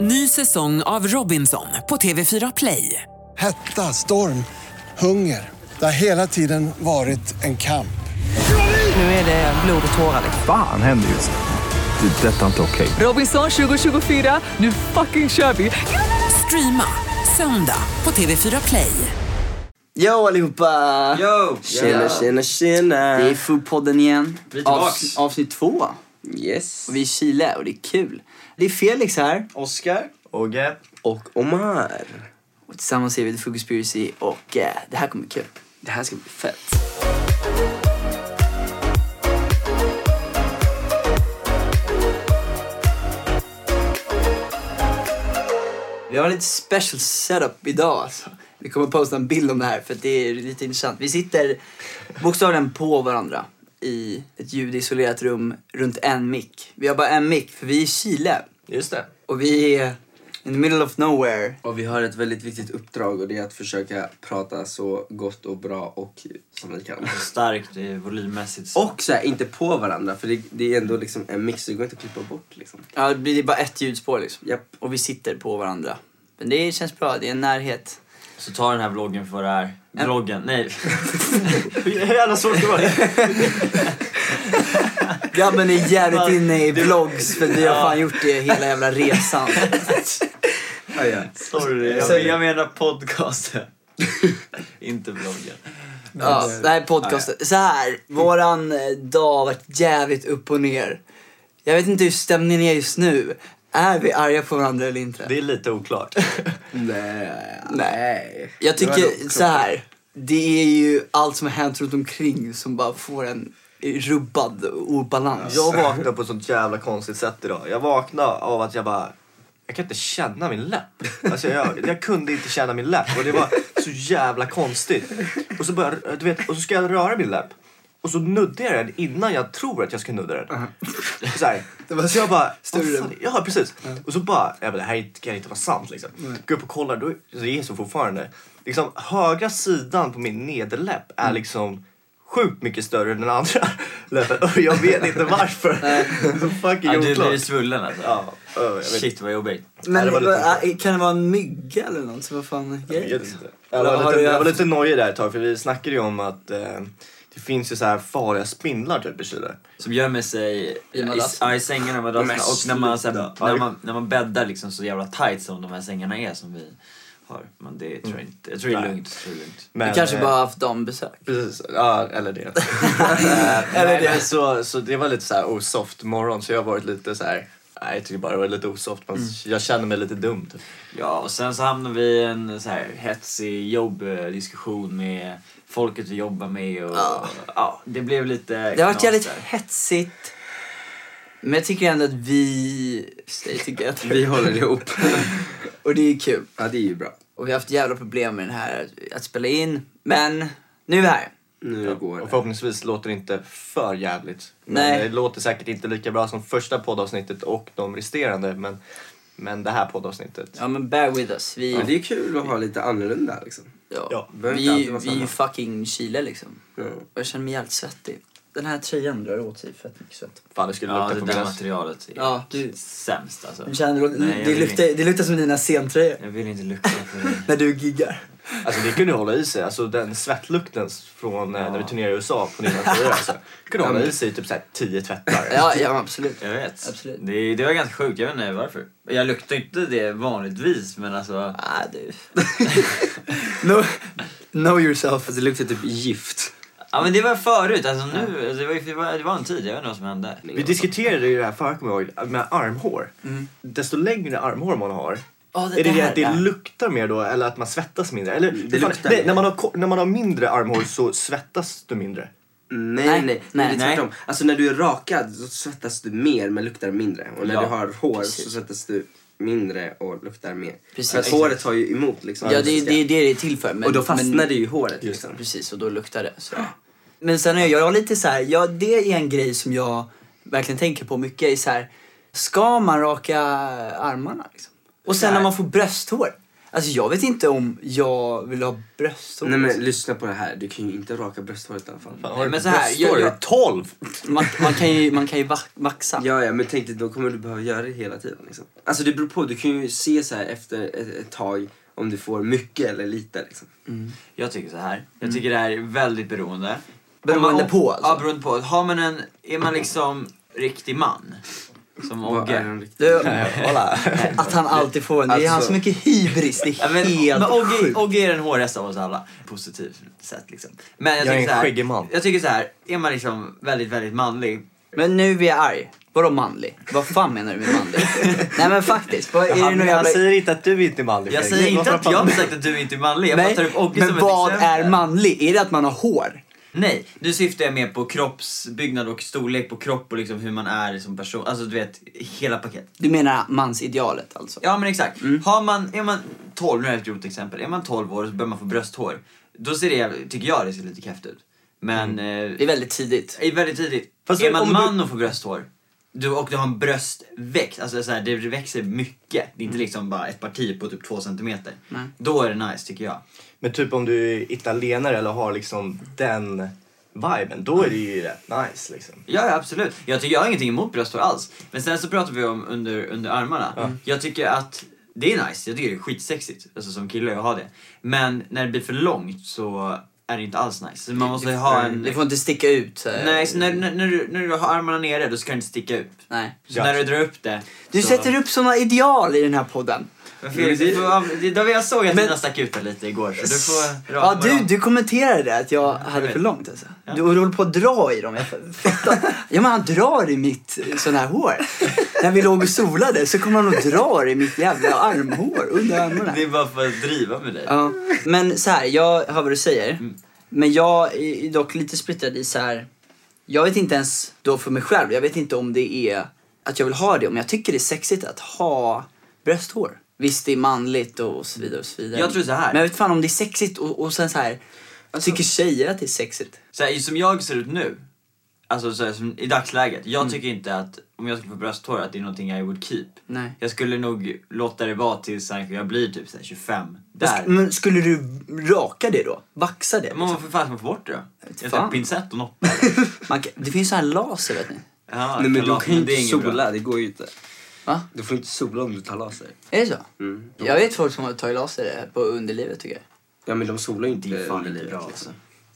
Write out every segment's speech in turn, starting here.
Ny säsong av Robinson på TV4 Play. Hetta, storm, hunger. Det har hela tiden varit en kamp. Nu är det blod och tårar. liksom. Fan händer just nu. Det. är Detta är inte okej. Robinson 2024, nu fucking kör vi! Streama söndag på TV4 Play. Yo allihopa! Yo! Tjena, tjena, tjena! Det är Foodpodden igen. Vi är tillbaks. Avs- avsnitt två. Yes. Och vi är i Chile och det är kul. Det är Felix här. Oscar. Ogge. Och Omar. Och tillsammans är vi The Food Conspiracy och eh, det här kommer bli kul. Det här ska bli fett. Vi har en lite special setup idag alltså. Vi kommer posta en bild om det här för det är lite intressant. Vi sitter bokstavligen på varandra i ett ljudisolerat rum runt en mick. Vi har bara en mick för vi är i Chile Just det. och vi är in the middle of nowhere. Och vi har ett väldigt viktigt uppdrag och det är att försöka prata så gott och bra och som vi kan. starkt eh, volymmässigt. så. Och så här, inte på varandra för det, det är ändå liksom en mix, det går inte att klippa bort liksom. Ja, det blir bara ett ljudspår liksom. Japp. Och vi sitter på varandra. Men det känns bra, det är en närhet. Så ta den här vloggen för vad det är. Vloggen, nej. Hur jävla svårt det var. Grabben är jävligt inne i vlogs för vi har fan gjort det hela jävla resan. Ja, ja. Sorry, jag, jag menar podcasten. Inte vloggen. Ja, det här är podcasten. Så här, våran eh, dag har varit jävligt upp och ner. Jag vet inte hur stämningen är just nu. Är vi arga på varandra eller inte? Det är lite oklart. Nej. Nej. Jag tycker så här. det är ju allt som har hänt runt omkring som bara får en rubbad obalans. Jag vaknade på ett sånt jävla konstigt sätt idag. Jag vaknade av att jag bara... Jag kan inte känna min läpp. Alltså jag, jag kunde inte känna min läpp och det var så jävla konstigt. Och så, började, du vet, och så ska jag röra min läpp. Och så nuddar jag den innan jag tror att jag ska nudda den. Så, här. så jag bara... fan- Ja, precis. Och så bara... Jag bara, det här kan inte vara sant liksom. Går upp och kollar, då, det är så fortfarande. Liksom, högra sidan på min nederläpp är liksom sjukt mycket större än den andra läppen. Och jag vet inte varför. Det så fucking Ja, du oklart. blir svullen alltså. Ja, ja, jag vet Shit vad jobbigt. Men det var kan det vara en mygga eller något? Så vad fan är Jag grejen? vet inte. Jag var, lite, jag var lite nojig där ett tag för vi snackade ju om att eh, det finns ju så här farliga spindlar typ i Chile. Som gömmer sig i, ja, i sängarna och madrasserna. Och när man, så här, när, man, när man bäddar liksom så jävla tight som de här sängarna är som vi har. Men det tror jag inte. Jag tror det är lugnt. Tror det är lugnt. Men, Du kanske eh, bara haft dambesök. Precis, ja eller det. Eh, eller det. Så, så det var lite så här osoft morgon så jag har varit lite så här. Nej jag tycker bara det var lite osoft men jag känner mig lite dum typ. Ja, och sen så hamnar vi i en så här hetsig jobbdiskussion med folket vi jobbar med och ja, det blev lite Det har varit jävligt hetsigt. Men jag tycker ändå att vi... Jag tycker att Vi håller ihop. Och det är kul. Ja, det är ju bra. Och vi har haft jävla problem med den här att spela in. Men nu är vi här. Nu går Och det. förhoppningsvis låter det inte för jävligt. Men Nej. Det låter säkert inte lika bra som första poddavsnittet och de resterande men, men det här poddavsnittet. Ja men bear with us. Vi, Ja, det är kul att ha lite annorlunda liksom. Ja, Ja, vi, vi är fucking Chile liksom. Och jag känner mig jävligt svettig. Den här tröjan drar åt sig fett mycket svett. Fan det skulle Ja, lukta det på där mina... materialet är Ja, du- sämst alltså. Känner, Nej, det, luktar, det luktar som dina scentröjor. Jag vill inte lukta på det. När du giggar. Alltså det kunde hålla i sig. Alltså den svettlukten från eh, när vi turnerade i USA på dina tröjor alltså. kunde hålla i sig i typ såhär 10 tvättar. Ja, ja absolut. Jag vet. Absolut. Det, det var ganska sjukt, jag vet inte varför. Jag luktar inte det vanligtvis men alltså... Ah, du. no, know yourself. Alltså, det luktar typ gift. Ja men det var förut, alltså nu, alltså, det, var, det, var, det var en tid, jag vet inte vad som hände. Vi diskuterade ju det här förut kommer jag ihåg, med armhår. Desto längre armhår man har Ja, är det det här, att det ja. luktar mer då eller att man svettas mindre? Eller, Det fan, luktar nej, när, man har, när man har mindre armhår så svettas du mindre. Nej, Nej, nej, nej. nej, det är nej. tvärtom. Alltså när du är rakad så svettas du mer men luktar mindre. Och när Ja, du har hår precis. så svettas du mindre och luktar mer. Precis. För att håret tar ju emot liksom. Ja, det, är- det är det det är till för. Men, och då fastnar men, det ju i håret liksom. Precis, och då luktar det. Så. Men sen är jag, jag lite så här, ja, det är en grej som jag verkligen tänker på mycket. Är så här, ska man raka armarna? Liksom? Och sen när man får brösthår. Alltså jag vet inte om jag vill ha brösthår. Nej men lyssna på det här, du kan ju inte raka brösthåret i alla fall. Fan, har du men så här, brösthår? jag- Är jag- du 12? man, man kan ju, man kan ju va- vaxa. Ja, ja, men tänk dig, då kommer du behöva göra det hela tiden. Liksom. Alltså det beror på, du kan ju se så här efter ett, ett tag om du får mycket eller lite. Liksom. Jag tycker så här. Jag tycker det här är väldigt beroende. Mm. Beroende man- på, alltså? Ja, beroende på. Har man en, är man liksom riktig man? Som är Ogge. en. Du, Kolla. att han alltid får en. Det är Alltså- han så mycket hybris. Det är Ja, men, helt men Ogge, är den hårigaste av oss alla. Positivt sett liksom. Men jag, Jag är tycker en så här, skäggig man. Jag tycker så här. Är man liksom väldigt, väldigt manlig. Men nu är jag arg. Vadå manlig? Vad fan menar du med manlig? Nej men faktiskt. Vad, är det han jävla... säger inte att du inte är manlig Jag säger inte att jag har sagt att du inte är manlig. Jag bara tar upp Ogge men som vad ett exempel. är manlig? Är det att man har hår? Nej, nu syftar jag mer på kroppsbyggnad och storlek på kropp och liksom hur man är som person. Alltså du vet, hela paket. Du menar mansidealet alltså? Ja men exakt. Har man, är man 12, nu har jag ett grovt exempel. Är man 12 år och så börjar man få brösthår. Då ser det, tycker jag det ser lite kräft ut. Men eh, Det är väldigt tidigt. det är väldigt tidigt. Fast är man du- man och får brösthår du, och du har en bröstväxt, alltså så här, det växer mycket. Det är inte liksom bara ett parti på typ två centimeter. Nej. Då är det nice tycker jag. Men typ om du är italienare eller har liksom den viben, då är det ju rätt nice liksom. Ja, ja absolut. Jag tycker jag har ingenting emot brösthår alls. Men sen så pratar vi om under, under armarna. Jag tycker att det är nice, jag tycker det är skitsexigt. Alltså som kille att ha det. Men när det blir för långt så är det inte alls nice. Så man måste ha en... Det får inte sticka ut. Nej, så när, när, när, du, när du har armarna nere då ska det inte sticka ut. Nej. Så Ja. när du drar upp det. Du så... sätter upp såna ideal i den här podden. Felix, du får, det, då jag såg att Men- dina stack ut lite igår så du får Ja, du, du kommenterade det, att jag hade för långt alltså. Du, och du håller på att dra i dem. Jag fattar. Ja, men han drar i mitt eh, sån här hår. När vi låg och solade så kom han och drar i mitt jävla armhår under armarna. Det är bara för att driva med dig. Ja, men så här, jag hör vad du säger. Men jag är dock lite splittrad i så här. Jag vet inte ens då för mig själv, jag vet inte om det är att jag vill ha det, om jag tycker det är sexigt att ha brösthår. Visst, det är manligt och så vidare och så vidare. Jag tror så här. Men jag vet fan om det är sexigt och, och sen så här. Tycker tjejer att det är sexigt? Så här, som jag ser ut nu, alltså så här, som i dagsläget. Jag Mm. tycker inte att om jag skulle få brösthår att det är någonting I would keep. Nej. Jag skulle nog låta det vara tills jag blir typ så här, 25. Men Där. sk- Men skulle du raka det då? Vaxa det? Men Liksom? vad för fan ska man få bort det då? Jag tar fan. pincett och noppa. Man kan, det finns så här laser vet ni. Ja, Nej men du kan ju det är inte sola, det går ju inte. Va? Du får inte sola om du tar laser. Är det så? Mm. Jag vet folk som har tagit laser på underlivet tycker jag. Ja men de solar ju inte Det är fan under inte livet, bra liksom. alltså.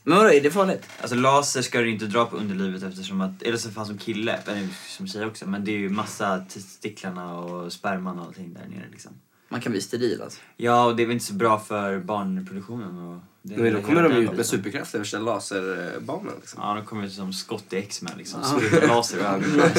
Men vadå, är det farligt? Alltså laser ska du inte dra på underlivet eftersom att, eller så fan som kille, eller som tjej också, men det är ju massa testiklarna och sperman och allting där nere liksom. Man kan bli steril alltså. Ja, och det är väl inte så bra för barnproduktionen och... Det Men då kommer de ju ut med biten. superkrafter, värsta laserbanan liksom. Ja, de kommer ut som skott i X-Men liksom. Sprutar laser över.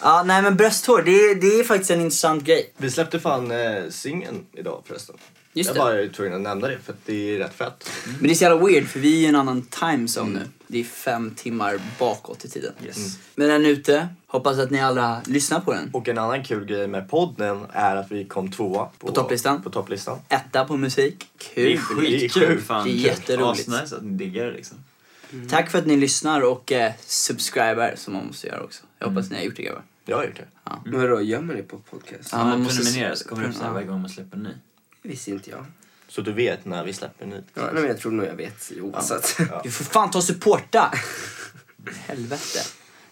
Ja, nej men brösthår, det, är- det är faktiskt en intressant grej. Vi släppte fan eh, singeln idag förresten. Just jag det. bara är tvungen att nämna det för att det är rätt fett. Men det är så jävla weird för vi är i en annan timezone nu. Det är fem timmar bakåt i tiden. Yes. Men den är ute. Hoppas att ni alla lyssnar på den. Och en annan kul grej med podden är att vi kom tvåa på, På topplistan. På topplistan. Etta på musik. Det är Kul. skitkul sjukt. fan. Det är jätteroligt. Asnice att ni diggar det liksom. Tack för att ni lyssnar och eh, subscriber som man måste göra också. Jag hoppas ni har gjort det grabbar. Jag har gjort det. Men vadå, gör man det på podcast? Ja, Ja, man måste- prenumererar så kommer det upp så här Ja. varje gång man släpper en ny. Det visste inte jag. Så du vet när vi släpper ny. Ja, nej, men jag tror nog jag vet oavsett. Du får fan ta och supporta! Helvete.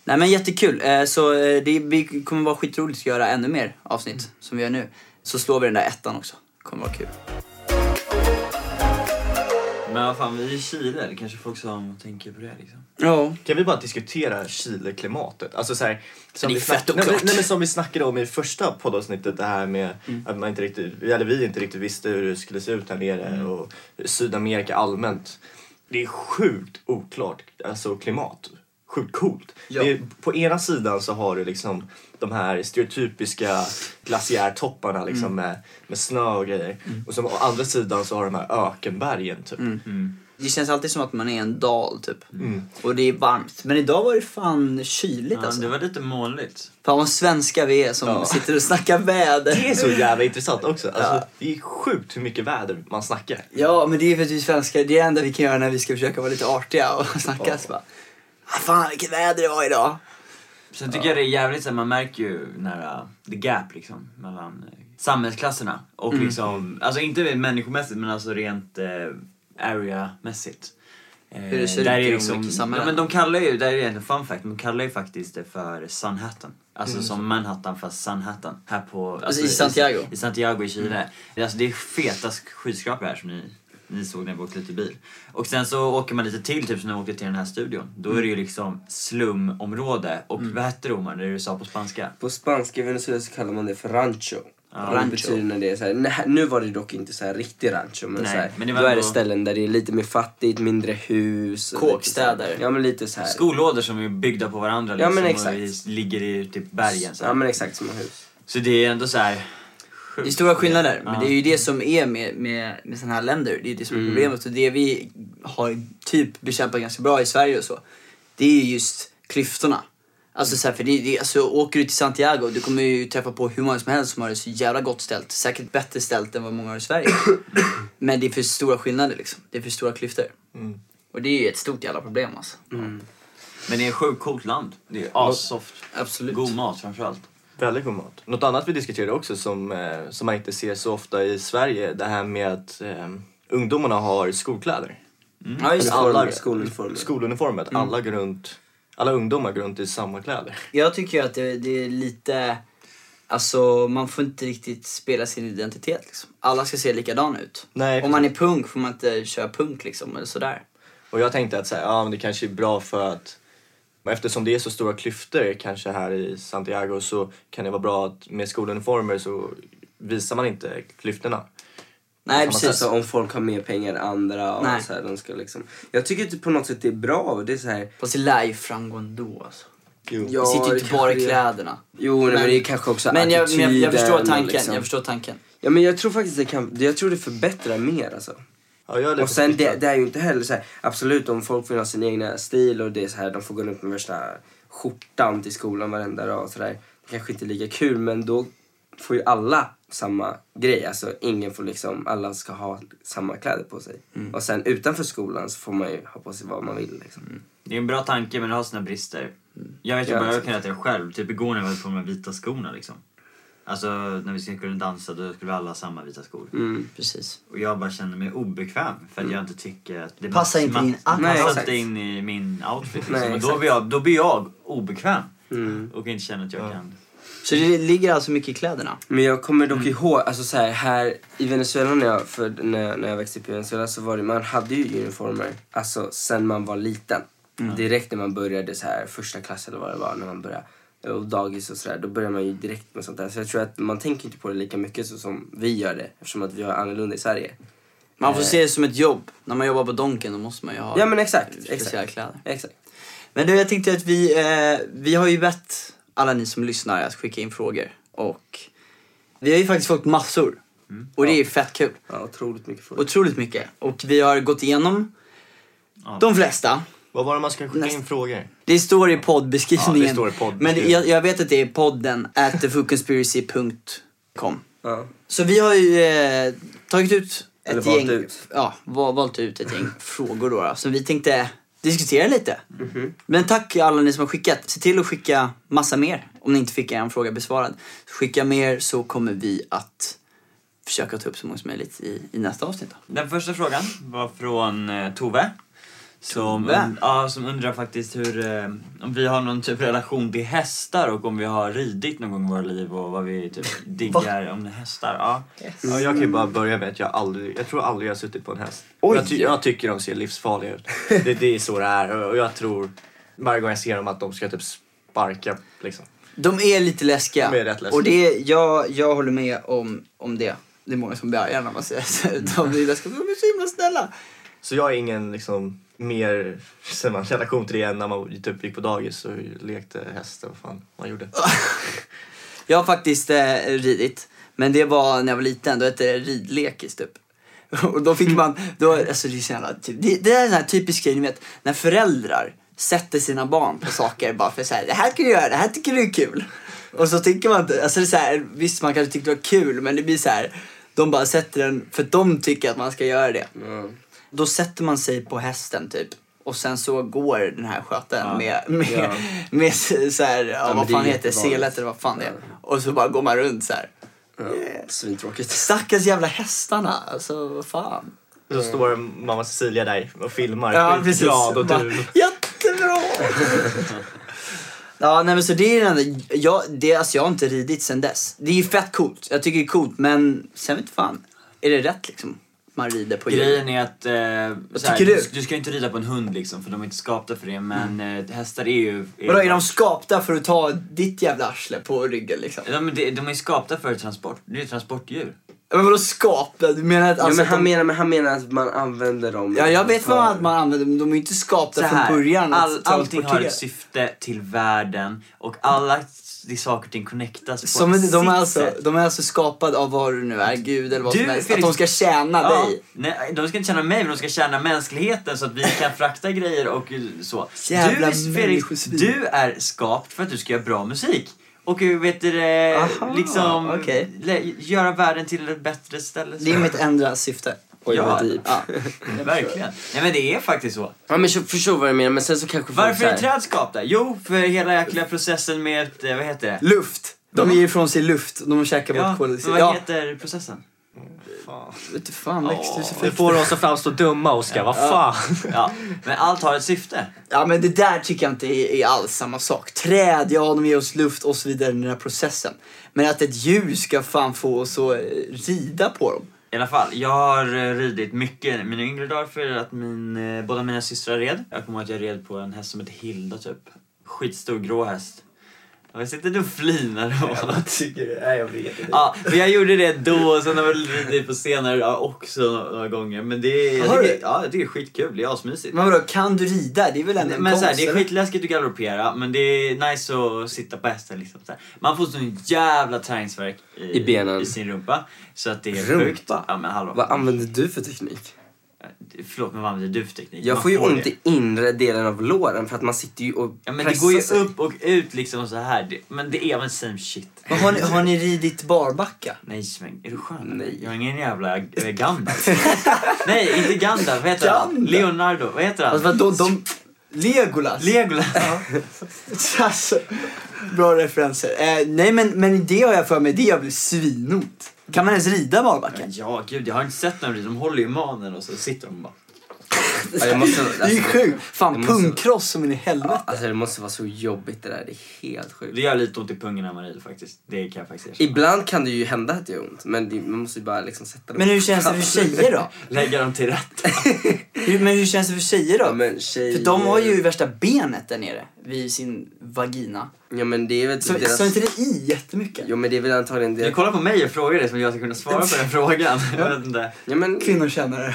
Nej men jättekul. Eh, Så eh, det vi kommer vara skitroligt att göra ännu mer avsnitt som vi gör nu. Så slår vi den där ettan också. kommer vara kul. Men vad fan, vi är i Chile. Det kanske folk som tänker på det liksom. Ja. Kan vi bara diskutera Chile-klimatet? Alltså så här, som Det är vi fett snack- nej, men, nej, men som vi snackade om i första poddavsnittet, det här med att man inte riktigt, eller vi inte riktigt visste hur det skulle se ut här nere och Sydamerika allmänt. Det är sjukt oklart, alltså klimat. Sjukt coolt. Ja. Det är, på ena sidan så har du liksom de här stereotypiska glaciärtopparna liksom med, med snö och grejer. Och så å andra sidan så har de här ökenbergen typ. Det känns alltid som att man är i en dal typ. Mm. Och det är varmt. Men idag var det fan kyligt Ja, alltså. det var lite molnigt. Fan vad svenska vi är som Ja. sitter och snackar väder. Det är så jävla intressant också. Alltså, Det är sjukt hur mycket väder man snackar. Ja, men det är för att vi svenskar, det är det enda vi kan göra när vi ska försöka vara lite artiga och snacka. Så bara, fan vilket väder det var idag. Sen tycker jag det är jävligt så man märker ju när uh, the gap liksom mellan uh, samhällsklasserna. Och Mm. liksom, alltså inte människomässigt men alltså rent eh, area-mässigt. Eh, Hur det ser där ut i liksom, olika ja, samhällena. men de kallar ju, där är en fun fact, de kallar ju faktiskt det för Sunhattan. Alltså Mm. som Manhattan fast Sunhattan. Här på, alltså, i Santiago? I, Santiago i Chile. Alltså det är feta skyskrapor här som ni, ni såg när vi åkte lite bil. Och sen så åker man lite till, typ som när vi åkte till den här studion. Då är det ju liksom slumområde. Och Mm. vad hette det Omar, det du sa på spanska? På spanska i Venezuela så kallar man det för rancho. Ja. Och Rancho. betyder när det är så här, nej, nu var det dock inte så här riktig rancho men, Nej, så här, men det då är det ställen där det är lite mer fattigt, mindre hus. och Kåkstäder. Ja men lite så här. Skollådor som är byggda på varandra Ja, liksom, men och exakt. i- ligger i typ bergen. Så, här. Ja men exakt som hus. så det är ändå så här. Det är stora skillnader, men Ja. det är ju det som är med, med, med sådana här länder. Det är det som är Mm. problemet. Och det vi har typ bekämpat ganska bra i Sverige och så, det är ju just klyftorna. Alltså, så här, för det, det, alltså, åker du till Santiago, du kommer ju träffa på hur många som helst som har det så jävla gott ställt. Säkert bättre ställt än vad många har i Sverige. men det är för stora skillnader liksom. Det är för stora klyftor. Mm. Och det är ju ett stort jävla problem alltså. Men det är ett sjukt coolt land. Det är assoft. Absolut. God mat framförallt. Väldigt god mat. Något annat vi diskuterade också som, eh, som man inte ser så ofta i Sverige, det här med att eh, ungdomarna har skolkläder. Ja, just det. Uniformer, skoluniformer. Skoluniformet. Alla, går runt, alla ungdomar går runt i samma kläder. Jag tycker att det, det är lite... Alltså man får inte riktigt spela sin identitet liksom. Alla ska se likadana ut. Nej, Om man är punk får man inte köra punk liksom eller sådär. Och jag tänkte att så här, ja, men det kanske är bra för att eftersom det är så stora klyftor kanske här i Santiago så kan det vara bra att med skoluniformer så visar man inte klyftorna. Nej precis. Om folk har mer pengar än andra och Nej. så här, de ska liksom. Jag tycker att på något sätt det är bra. Det är så här. Fast det lär ju framgå ändå alltså. Jo. Ja, det sitter ju det inte bara i kläderna. Jo nej, men, Men- det är kanske också Men jag, men jag, jag förstår tanken, liksom. jag förstår tanken. Ja men jag tror faktiskt det kan, jag tror det förbättrar mer alltså. Ja, Och sen det, det är ju inte heller så här, absolut om folk vill ha sin egna stil och det är så här, de får gå runt med värsta skjortan till skolan varenda dag och sådär. Det kanske inte är lika kul men då får ju alla samma grej. Alltså ingen får liksom, alla ska ha samma kläder på sig. Mm. Och sen utanför skolan så får man ju ha på sig vad man vill liksom. Det är en bra tanke men det har sina brister. Jag vet ju Ja, bara, jag kan äta det själv. Typ igår när jag var på de här vita skorna liksom. Alltså när vi skulle dansa då skulle vi alla ha samma vita skor. Mm. Precis. Och jag bara känner mig obekväm för att jag inte tycker att det Passar inte in. Ah, Nej, passar inte in i min outfit. Liksom. Nej, och då blir, jag, då blir jag obekväm Mm. och inte känner att jag kan. Så det ligger alltså mycket i kläderna? Men jag kommer Mm. dock ihåg, alltså så här, här i Venezuela när jag, för när, när jag växte upp i Venezuela så var det, man hade ju uniformer, alltså sen man var liten. Mm. Direkt när man började så här första klass eller vad det var, när man började och dagis och sådär, då börjar man ju direkt med sånt där. Så jag tror att man tänker inte på det lika mycket så som vi gör det, eftersom att vi har annorlunda i Sverige. Man får Eh. se det som ett jobb. När man jobbar på Donken då måste man ju ha Ja men exakt, speciella exakt. kläder. exakt. Men du, jag tänkte att vi, eh, vi har ju bett alla ni som lyssnar att skicka in frågor. Och vi har ju faktiskt fått massor. Och det är ju fett kul. Ja, otroligt mycket frågor. Otroligt mycket. Och vi har gått igenom de flesta. Vad var det man ska skicka in Näst- frågor? Det står i poddbeskrivningen. Ja, det står i poddbeskrivningen. Men jag, jag vet att det är podden at thefoodconspiracy.com. Ja. Så vi har ju eh, tagit ut Eller ett valt gäng, ut. Ja, val, valt ut ett gäng frågor då, då. Så vi tänkte diskutera lite. Mhm. Men tack alla ni som har skickat. Se till att skicka massa mer om ni inte fick er fråga besvarad. Skicka mer så kommer vi att försöka ta upp så många som möjligt i, i nästa avsnitt. Då. Den första frågan var från eh, Tove. Som, und- ja, som undrar faktiskt hur, eh, om vi har någon typ relation till hästar och om vi har ridit någon gång i våra liv och vad vi typ diggar om hästar. Ja. Ja, jag kan ju bara börja med att jag aldrig, jag tror aldrig jag har suttit på en häst. Oj! Jag, ty- jag tycker de ser livsfarliga ut. Det, det är så det är och jag tror varje gång jag ser dem att de ska typ sparka liksom. De är lite läskiga. De är rätt läskiga. Och det, jag, jag håller med om, om det. Det är många som börjar när man säger så. De är läskiga. De är så himla snälla. Så jag är ingen liksom mer man, relation till det än när man typ gick på dagis och lekte häst och vad fan man gjorde. Jag har faktiskt eh, ridit. Men det var när jag var liten, då hette det ridlekis typ. Och då fick man, då, alltså det är så jävla, typ, det, det är en sån här typisk grej, ni vet, när föräldrar sätter sina barn på saker bara för så här, det här kan du göra, det här tycker du är kul. Och så tycker man inte, alltså det är så här, visst man kanske tyckte det var kul men det blir så här, de bara sätter den för att de tycker att man ska göra det. Ja. Då sätter man sig på hästen typ. Och sen så går den här sköten Ja. med, med, Ja. med så här, ja, vad fan heter selet eller vad fan det är. Och så bara går man runt så här. Ja, Svintråkigt. Stackars jävla hästarna, alltså vad fan. Så står mamma Cecilia där och filmar. Ja, precis. Glad och du. Jättebra! ja, nej men så det är den enda, jag, det, alltså jag har inte ridit sen dess. Det är ju fett coolt, jag tycker det är coolt men sen vet fan, är det rätt liksom? Man rider på djur. Grejen är att eh, så här, tycker du? du? ska ju inte rida på en hund liksom för de är inte skapta för det men eh, hästar är ju... Är Vadå, är de skapta för att ta ditt jävla arsle på ryggen liksom? Ja, men det, de är skapta för transport. Det är ju transportdjur. Men vadå skapta? Du menar att Ja, alltså men han, de... menar, men han menar att man använder dem. Ja, jag vet för- vad att man använder men de är ju inte skapta från början att all, allting har ett syfte till världen och alla de saker och ting connectas på Som, ett de, de, är alltså, sätt. de är alltså skapade av vad du nu är, gud eller vad Du, som helst. Att de ska tjäna Ja, dig. nej, de ska inte tjäna mig, men de ska tjäna mänskligheten så att vi kan frakta grejer och så. Jävla du, Felix, du är skapt för att du ska göra bra musik. Och eh, vet du det, Aha, liksom le- göra världen till ett bättre ställe. Det är mitt enda syfte. Oj, Ja. deep. Ja. Verkligen. Nej men det är faktiskt så. Ja, men jag förstår vad du menar, men sen så kanske Varför är här- träd skapta? Jo, för hela jäkla processen med, eh, vad heter det? Luft. De ger ifrån sig luft. De käkar Ja, bort koldioxid. vad Ja, heter processen? vet du fan Du växthuseffekt. får oss att framstå dumma Oskar, vad fan. Ja, men allt har ett syfte. Ja men det där tycker jag inte är, är alls samma sak. Träd, ja de ger oss luft och så vidare i den här processen. Men att ett djur ska fan få oss att eh, rida på dem. I alla fall, jag har eh, ridit mycket i mina yngre dagar för att min, eh, båda mina systrar red. Jag kommer ihåg att jag red på en häst som heter Hilda typ. Skitstor grå häst. Jag sitter du och flinar då. Jag tycker, nej jag vet inte. Ja, men jag gjorde det då och sen har jag väl ridit på senare ja, också några, gånger. Men det är, jag tycker, ja, jag tycker det är skitkul, det är asmysigt. Men vadå, kan du rida? Det är väl ändå en Men så här, konst, det är skitläskigt att galoppera men det är nice att sitta på hästen liksom. Så här. Man får sån jävla träningsvärk i, I benen. i sin rumpa. Så att det är Rumpa? sjukt. Ja men hallå. Vad använder du för teknik? Förlåt men vad använder du för teknik? Jag Man får ju ont det. i inre delen av låren för att man sitter ju och Ja men det går ju sig. upp och ut liksom så här. Men det är väl same shit. Men har, ni, har ni ridit barbacka? Nej men är du skön? Nej. Jag har ingen jävla äh, Gandalf. Nej inte Gandalf, vad heter han? Leonardo, vad heter han? Alltså vadå, de... Legolas? Legolas. alltså, bra referenser. Eh, nej men, men det har jag för mig, det jag blir svinont. Kan man ens rida barbacka? Ja gud jag har inte sett dem de håller ju manen och så sitter de bara. Ja, det, måste, Det är ju alltså, sjukt. Fan, det måste- pungkross som in i helvete. alltså det måste vara så jobbigt det där, det är helt sjukt. Det gör lite ont i pungen när man rider faktiskt. Det kan jag faktiskt erkänna. Ibland kan det ju hända att det gör ont, men det, man måste ju bara liksom sätta dem Men hur känns det för tjejer då? Lägga dem till rätta. Men hur känns det för tjejer då? Ja, men tjejer... För de har ju värsta benet där nere vid sin vagina. Ja men det är väl Så, deras... så inte det i jättemycket? Jo men det är väl antagligen Du det... kollar på mig och frågar det som jag ska kunna svara på den frågan. Jag vet inte. Ja men, Kvinnor känner det.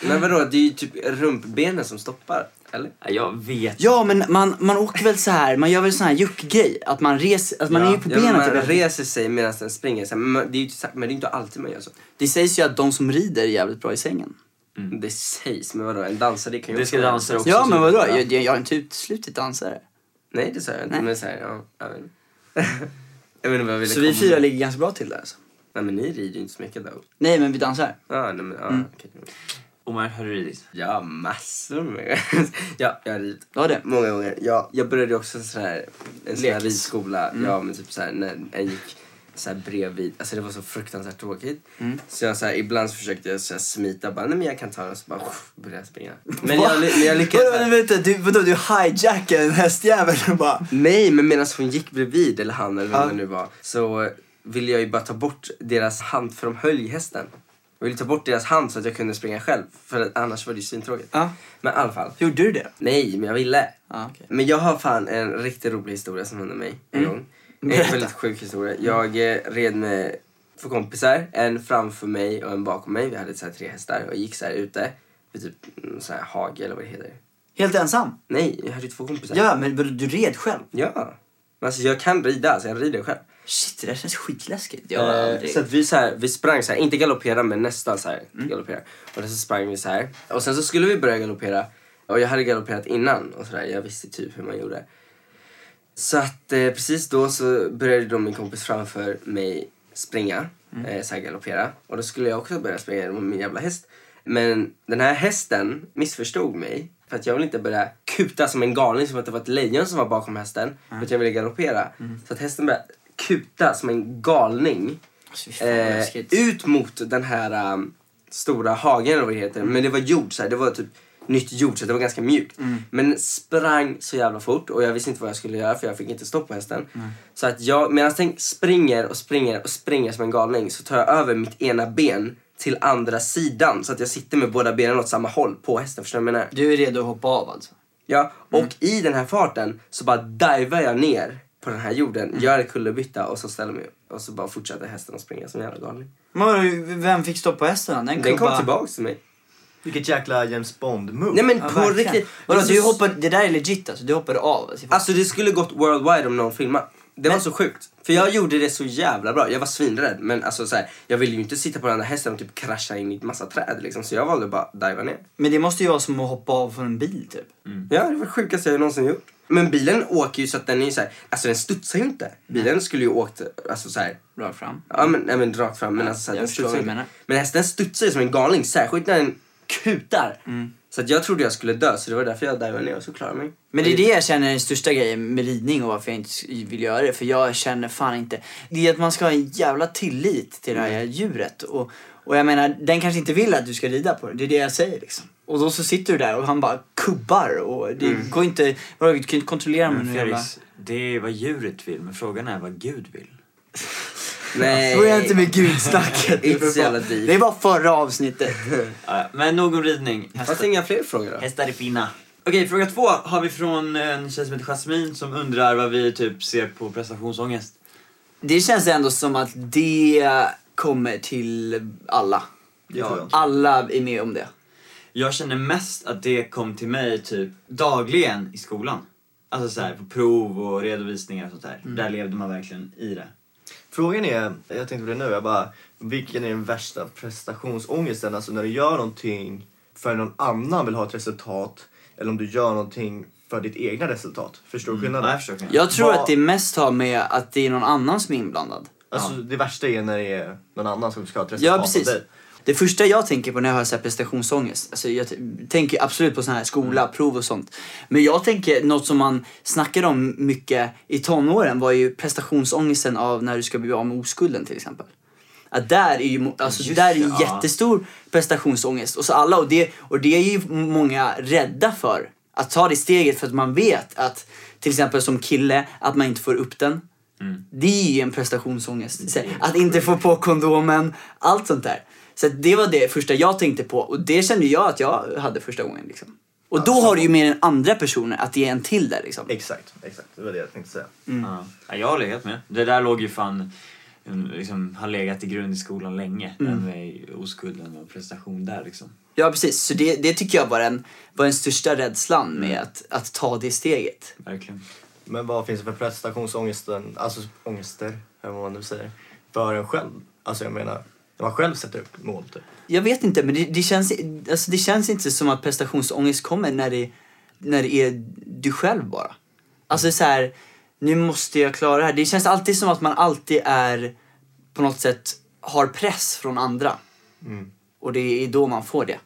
Men vadå, det är ju typ rumpbenen som stoppar, eller? Ja, Jag vet Ja, men man, man åker väl så här, man gör väl sån här juckgrej. Att man reser, att man är ju på Ja, men benen. man typ. reser sig medan den springer, så här, men det är ju inte, men det är inte alltid man gör så. Det sägs ju att de som rider är jävligt bra i sängen. Det sägs, men vadå, en dansare kan ju Det ska vara- dansare också Ja, men vadå? Ja. Jag, jag, jag har inte uteslutit dansare. Nej det sa jag inte, Nej. men så här, ja, jag vet inte. Jag vet inte vad jag ville Så vi komma fyra med. ligger ganska bra till där alltså. Nej men ni rider ju inte så mycket då. Nej, men vi dansar. Ja, nej men, ja, Mm. okej. Omar, har du ridit? Ja, massor med Ja, jag har ridit. Ja, det. Många gånger. Ja, jag började också så här, en sån här ridskola, Mm. ja men typ så här, när jag gick så här bredvid, alltså det var så fruktansvärt tråkigt. Mm. Så jag så här, ibland så försökte jag så här, smita, bara nej men jag kan ta den, så bara började jag springa. Men jag, men jag lyckades. Vadå, vänta, du, vadå, du hijackar en hästjävel och bara... Nej, men medan hon gick bredvid, eller han eller vem Ja. det nu var, så ville jag ju bara ta bort deras hand för de höll hästen. Jag ville ta bort deras hand så att jag kunde springa själv, för annars var det ju svintråkigt. Ja. Men i alla fall. Gjorde du det? Nej, men jag ville. Ja, okej. Men jag har fan en riktigt rolig historia som hände mig en Mm. gång. En Berätta. väldigt sjuk historia. Jag eh, red med två kompisar, en framför mig och en bakom mig. Vi hade så tre hästar och gick så här ute vid typ mm, så här hage eller vad det heter. Helt ensam? Nej, jag hade två kompisar. Ja, men du red själv? Ja. Men alltså jag kan rida, så jag rider själv. Shit, det där känns skitläskigt. Jag Eh, så vi, så här, vi sprang så här, inte galoppera men nästan så här Mm. galoppera. Och så sprang vi så här. Och sen så skulle vi börja galoppera. Och jag hade galopperat innan och sådär. Jag visste typ hur man gjorde. Så att eh, precis då så började då min kompis framför mig springa. Mm. Eh, så här galoppera. Och då skulle jag också börja springa med min jävla häst. Men den här hästen missförstod mig. För att jag ville inte börja kuta som en galning som att det var ett lejon som var bakom hästen. För att jag ville galoppera. Så att hästen började kuta som en galning. Vad eh, ut mot den här um, stora hagen eller vad det heter. Men det var jord så här, det var typ nytt jord så det var ganska mjukt. Men den sprang så jävla fort och jag visste inte vad jag skulle göra för jag fick inte stopp på hästen. Så att jag, medan den springer och springer och springer som en galning så tar jag över mitt ena ben till andra sidan så att jag sitter med båda benen åt samma håll på hästen. Förstår du vad jag menar? Du är redo att hoppa av alltså? Ja, och i den här farten så bara divar jag ner på den här jorden, gör en kullerbytta och så ställer mig. Och så bara fortsätter hästen att springa som en jävla galning. Men vem fick stopp på hästen? Den, Den kom tillbaks till mig. Vilket jäkla James Bond-move. Nej men Ja, på verkligen. riktigt. Vadå, du hoppade, det där är legit alltså? Du hoppade av? Alltså, Alltså det skulle gått worldwide om någon filmade. Det var så sjukt. För jag gjorde det så jävla bra. Jag var svinrädd. Men alltså så här, jag ville ju inte sitta på den där hästen och typ krascha in i ett massa träd liksom. Så jag valde bara att diva ner. Men det måste ju vara som att hoppa av från en bil typ. Ja, det var det sjukaste jag någonsin gjort. Men bilen åker ju så att den är ju så här, alltså den studsar ju inte. Bilen skulle ju åkt, alltså så här, Rakt fram. ja men, nej, men rakt fram. Men Ja, alltså så här, den studsar inte. Men hästen studsar ju som en galning, särskilt när den kutar. Mm. Så att jag trodde jag skulle dö, så det var därför jag divade ner och så klarade mig. Men det är det jag känner är den största grejen med ridning och varför jag inte vill göra det. För jag känner fan inte... Det är att man ska ha en jävla tillit till det här djuret. Och, och jag menar, den kanske inte vill att du ska rida på det. Det är det jag säger liksom. Och då så sitter du där och han bara kubbar och det går inte... Du kan inte kontrollera med Men jävla... Felix, det är vad djuret vill, men frågan är vad Gud vill. Nej. Börja inte med gudsnacket. Inte så jävla. Det var förra avsnittet. Ja, men nog om ridning. Fast inga fler frågor då? Hästar är fina. Okej, fråga två har vi från en tjej som heter Jasmine som undrar vad vi typ ser på prestationsångest. Det känns ändå som att det kommer till alla. Inte. Alla är med om det. Jag känner mest att det kom till mig typ dagligen i skolan. Alltså så här, på prov och redovisningar och sånt där. Där levde man verkligen i det. Frågan är, jag tänkte på det nu, jag bara, vilken är den värsta prestationsångesten? Alltså när du gör någonting för någon annan vill ha ett resultat eller om du gör någonting för ditt egna resultat. Förstår du skillnaden? Ja, jag förstår. Jag tror Vad- att det mest har med att det är någon annan som är inblandad. Alltså det värsta är när det är någon annan som ska ha ett resultat Ja, av precis. dig. Det första jag tänker på när jag hör så här prestationsångest, alltså jag tänker absolut på sån här skola, prov och sånt. Men jag tänker, något som man snackade om mycket i tonåren var ju prestationsångesten av när du ska bli av med oskulden till exempel. Att där är ju, alltså, Just där är ja. jättestor prestationsångest hos alla och det, och det är ju många rädda för. Att ta det steget för att man vet att till exempel som kille, att man inte får upp den. Det är ju en prestationsångest. Så, Att inte få på kondomen, allt sånt där. Så det var det första jag tänkte på och det kände jag att jag hade första gången. Liksom. Och då har du ju med den andra personen, att det är en till där liksom. Exakt, exakt. Det var det jag tänkte säga. Ja. Ja, jag håller helt med. Det där låg ju fan, mm, liksom, har legat i grund i skolan länge. Mm. Den med oskulden och prestation där liksom. Ja precis, så det, det tycker jag var den, var den största rädslan med att, att ta det steget. Verkligen. Men vad finns det för prestationsångesten, alltså ångester, eller vad man nu säger, för en själv? Alltså jag menar, när man själv sätter upp mål typ. Jag vet inte, men det, det, känns, alltså det känns inte som att prestationsångest kommer när det, när det är du själv bara. Alltså så här, nu måste jag klara det här. Det känns alltid som att man alltid är på något sätt har press från andra. Och det är då man får det.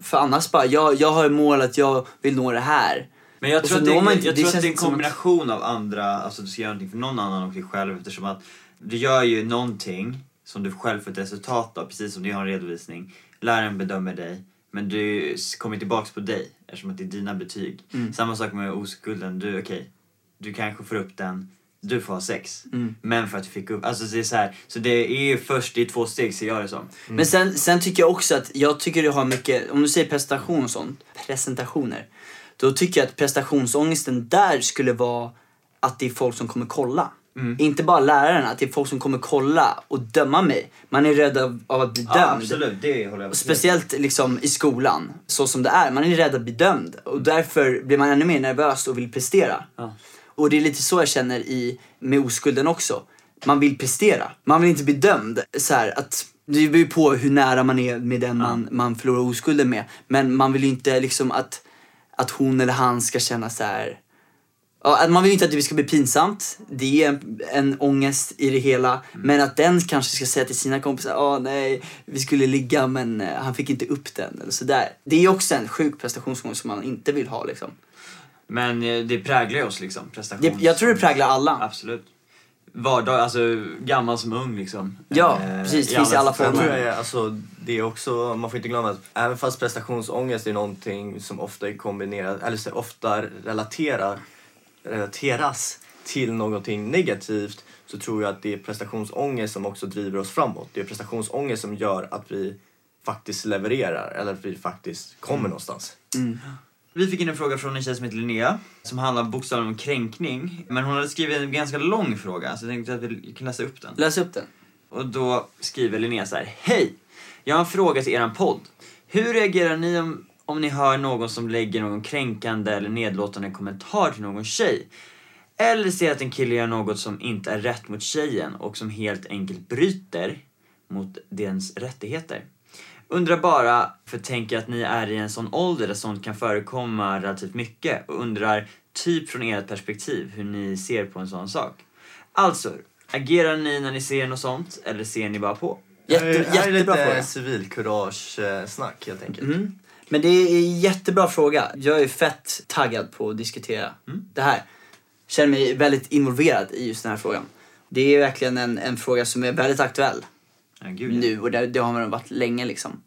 För annars bara, jag, jag har mål att jag vill nå det här. Men jag tror att det, är- inte- jag det tror att det är en som att- kombination av andra, alltså du ska göra någonting för någon annan och dig själv eftersom att du gör ju någonting som du själv får ett resultat av, precis som du har en redovisning. Läraren bedömer dig, men du kommer tillbaks på dig eftersom att det är dina betyg. Mm. Samma sak med oskulden, du okej, du kanske får upp den, du får ha sex. Mm. Men för att du fick upp, alltså det är så här, så det är ju först i två steg ser jag det som. Men sen, sen tycker jag också att, jag tycker det har mycket, om du säger prestation och sånt, presentationer. Då tycker jag att prestationsångesten där skulle vara att det är folk som kommer kolla. Inte bara det är folk som kommer kolla och döma mig. Man är rädd av, av att bli dömd. Ja, absolut, det håller jag Speciellt liksom i skolan, så som det är. Man är rädd att bli dömd och därför blir man ännu mer nervös och vill prestera. Ja. Och det är lite så jag känner i, med oskulden också. Man vill prestera. Man vill inte bli dömd. Så här, att, det beror ju på hur nära man är med den man, man förlorar oskulden med. Men man vill ju inte liksom att, att hon eller han ska känna så här. Ja, att man vill inte att det ska bli pinsamt. Det är en, en ångest i det hela. Men att den kanske ska säga till sina kompisar, ja nej, vi skulle ligga men eh, han fick inte upp den. Eller sådär. Det är ju också en sjuk prestationsångest som man inte vill ha liksom. Men eh, det präglar ju oss liksom. Det, jag tror det präglar alla. Absolut. vardag, alltså gammal som ung liksom. Ja, Eh, precis. Det finns i alla Sen tror former. jag alltså, det är också, man får inte glömma att även fast prestationsångest är någonting som ofta är kombinerat, eller så ofta relaterar, relateras till någonting negativt så tror jag att det är prestationsångest som också driver oss framåt. Det är prestationsångest som gör att vi faktiskt levererar eller att vi faktiskt kommer någonstans. Vi fick in en fråga från en tjej som heter Linnea som handlar bokstavligen om kränkning. Men hon hade skrivit en ganska lång fråga så jag tänkte att vi kan läsa upp den. Läs upp den. Och då skriver Linnea så här. Hej! Jag har en fråga till eran podd. Hur reagerar ni om, om ni hör någon som lägger någon kränkande eller nedlåtande kommentar till någon tjej? Eller ser att en kille gör något som inte är rätt mot tjejen och som helt enkelt bryter mot dens rättigheter? Undrar bara, för tänker att ni är i en sån ålder där sånt kan förekomma relativt mycket och undrar, typ från ert perspektiv, hur ni ser på en sån sak. Alltså, agerar ni när ni ser något sånt eller ser ni bara på? Jätte, det här är lite civilkurage-snack helt enkelt. Mm. Men det är en jättebra fråga. Jag är fett taggad på att diskutera det här. Känner mig väldigt involverad i just den här frågan. Det är verkligen en, en fråga som är väldigt aktuell Ja, gud, ja. nu och det, det har man varit länge liksom.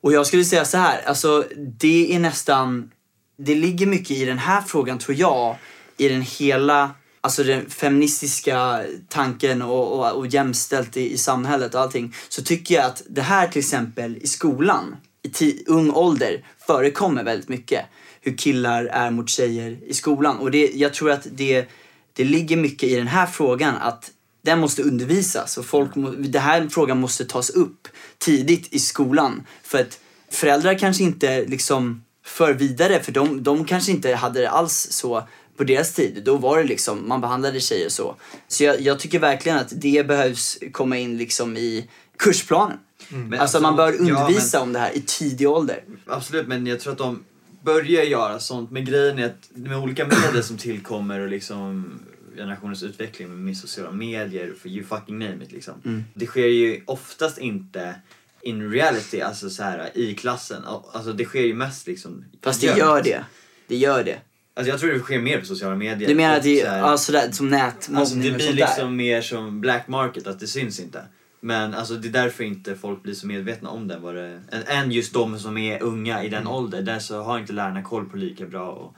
Och jag skulle säga så här, alltså det är nästan, det ligger mycket i den här frågan tror jag, i den hela, alltså den feministiska tanken och, och, och jämställt i, i samhället och allting. Så tycker jag att det här till exempel i skolan, i ung ålder, förekommer väldigt mycket. Hur killar är mot tjejer i skolan. Och det, jag tror att det, det ligger mycket i den här frågan att den måste undervisas och folk den här frågan måste tas upp tidigt i skolan. För att föräldrar kanske inte liksom för vidare för de, de kanske inte hade det alls så på deras tid. Då var det liksom, man behandlade tjejer så. Så jag, jag tycker verkligen att det behövs komma in liksom i kursplanen. Men alltså man bör absolut, ja, undervisa om det här i tidig ålder. Absolut, men jag tror att de börjar göra sånt. Men grejen är att med olika medel som tillkommer och liksom generationens utveckling med sociala medier, för you fucking name it liksom. Mm. Det sker ju oftast inte in reality, alltså så här i klassen. Alltså det sker ju mest liksom Fast det gömt. gör det. Det gör det. Alltså jag tror det sker mer på sociala medier. Du menar att det är sådär, som nätmobbning Alltså det blir där? liksom mer som black market, att det syns inte. Men alltså det är därför inte folk blir så medvetna om det, vad det än, just de som är unga i den Mm. åldern. Där så har inte lärarna koll på lika bra. Och,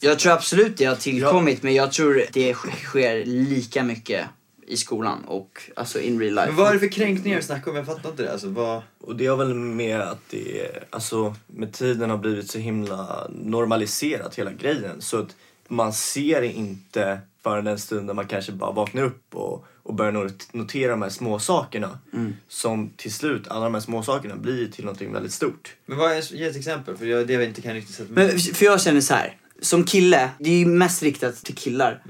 Jag tror absolut det har tillkommit men jag tror det sk- sker lika mycket i skolan och alltså in real life. men vad är det för kränkningar vi snackar om? Jag fattar inte det. Alltså, vad... Och det har väl med att det alltså, med tiden har blivit så himla normaliserat hela grejen. Så att man ser inte förrän den stunden man kanske bara vaknar upp och, och börjar not- notera de här små sakerna Som till slut, alla de här små sakerna blir till någonting väldigt stort. Men vad är, ge ett exempel, för jag, det jag inte kan riktigt sätta Men, för jag känner så här. som kille, det är ju mest riktat till killar.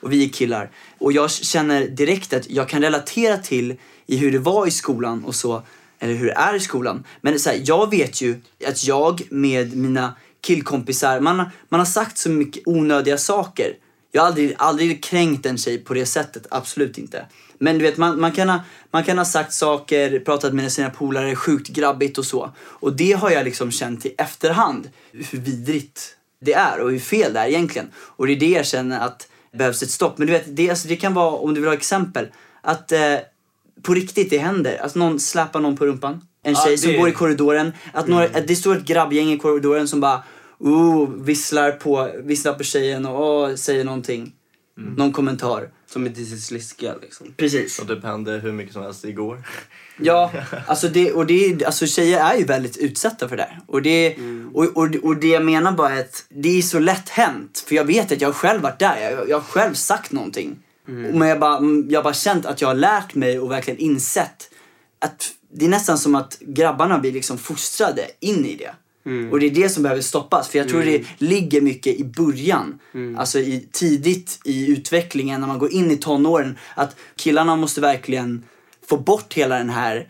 Och vi är killar. Och jag känner direkt att jag kan relatera till i hur det var i skolan och så, eller hur det är i skolan. Men så här, jag vet ju att jag med mina killkompisar, man, har- man har sagt så mycket onödiga saker. Jag har aldrig, aldrig kränkt en tjej på det sättet, absolut inte. Men du vet, man, man, kan ha, man kan ha sagt saker, pratat med sina polare, sjukt grabbigt och så. Och det har jag liksom känt i efterhand, hur vidrigt det är och hur fel det är egentligen. Och det är det jag känner att det behövs ett stopp. Men du vet, det, alltså, det kan vara, om du vill ha exempel, att eh, på riktigt det händer. Att någon släpar någon på rumpan. En tjej som det- går i korridoren. Att, några, att det står ett grabbgäng i korridoren som bara oh, visslar, på, visslar på tjejen och åh, säger någonting. Någon kommentar. Som är till sliskiga liksom. Precis. Och det hände hur mycket som helst igår. Ja, alltså, det, och det, alltså tjejer är ju väldigt utsatta för det här. Och det, och, och, och det jag menar bara är att det är så lätt hänt. För jag vet att jag själv varit där, jag, jag har själv sagt någonting. Men jag bara, jag har bara känt att jag har lärt mig och verkligen insett att det är nästan som att grabbarna blir liksom fostrade in i det. Och det är det som behöver stoppas. För jag tror det ligger mycket i början. Alltså i, tidigt i utvecklingen när man går in i tonåren. Att killarna måste verkligen få bort hela den här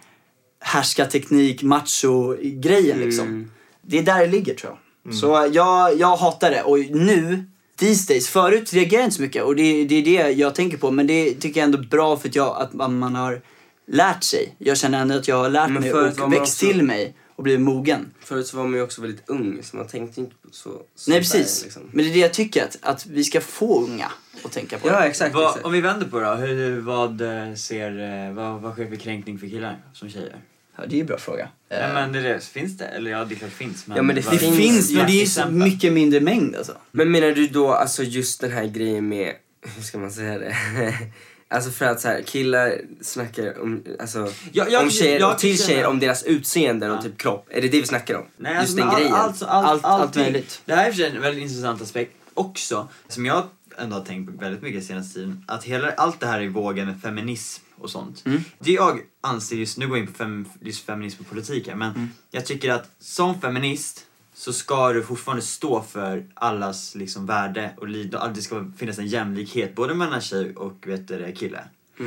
härskarteknik, macho-grejen liksom. Det är där det ligger tror jag. Så jag, jag hatar det. Och nu, these days, förut reagerade jag inte så mycket. Och det, det är det jag tänker på. Men det tycker jag ändå är bra för att, jag, att man, man har lärt sig. Jag känner ändå att jag har lärt mig och växt också- till mig och blivit mogen. Förut så var man ju också väldigt ung så man tänkte inte på så, så Nej där, precis. liksom. Men det är det jag tycker att, att vi ska få unga att tänka på Ja, det. exakt. Exakt. om vi vänder på det då, hur, vad, eh, ser, eh, vad, vad sker för kränkning för killar som tjejer? Ja, det är ju en bra fråga. Nej, Eh, men det är det, finns det? Eller ja, det klart det finns. Men Ja, men det det finns- finns, men det är ju så mycket mindre mängd alltså. Men menar du då alltså just den här grejen med, hur ska man säga det? Alltså för att så här, killar snackar om, alltså, Ja, jag- om tjejer, jag och till tjejer om deras utseenden Ja. och typ kropp. Är det det vi snackar om? Nej, just alltså, den grejen? All, alltså, all, Allt- allt, allt möjligt. Det här är en väldigt intressant aspekt också, som jag ändå har tänkt på väldigt mycket senaste tiden. Att hela, allt det här i vågen med feminism och sånt. Mm. Det jag anser just, nu går jag in på fem, just feminism och politik här, men Mm. jag tycker att som feminist så ska du fortfarande stå för allas liksom värde och lid, att det ska finnas en jämlikhet både mellan tjej och vet du, kille.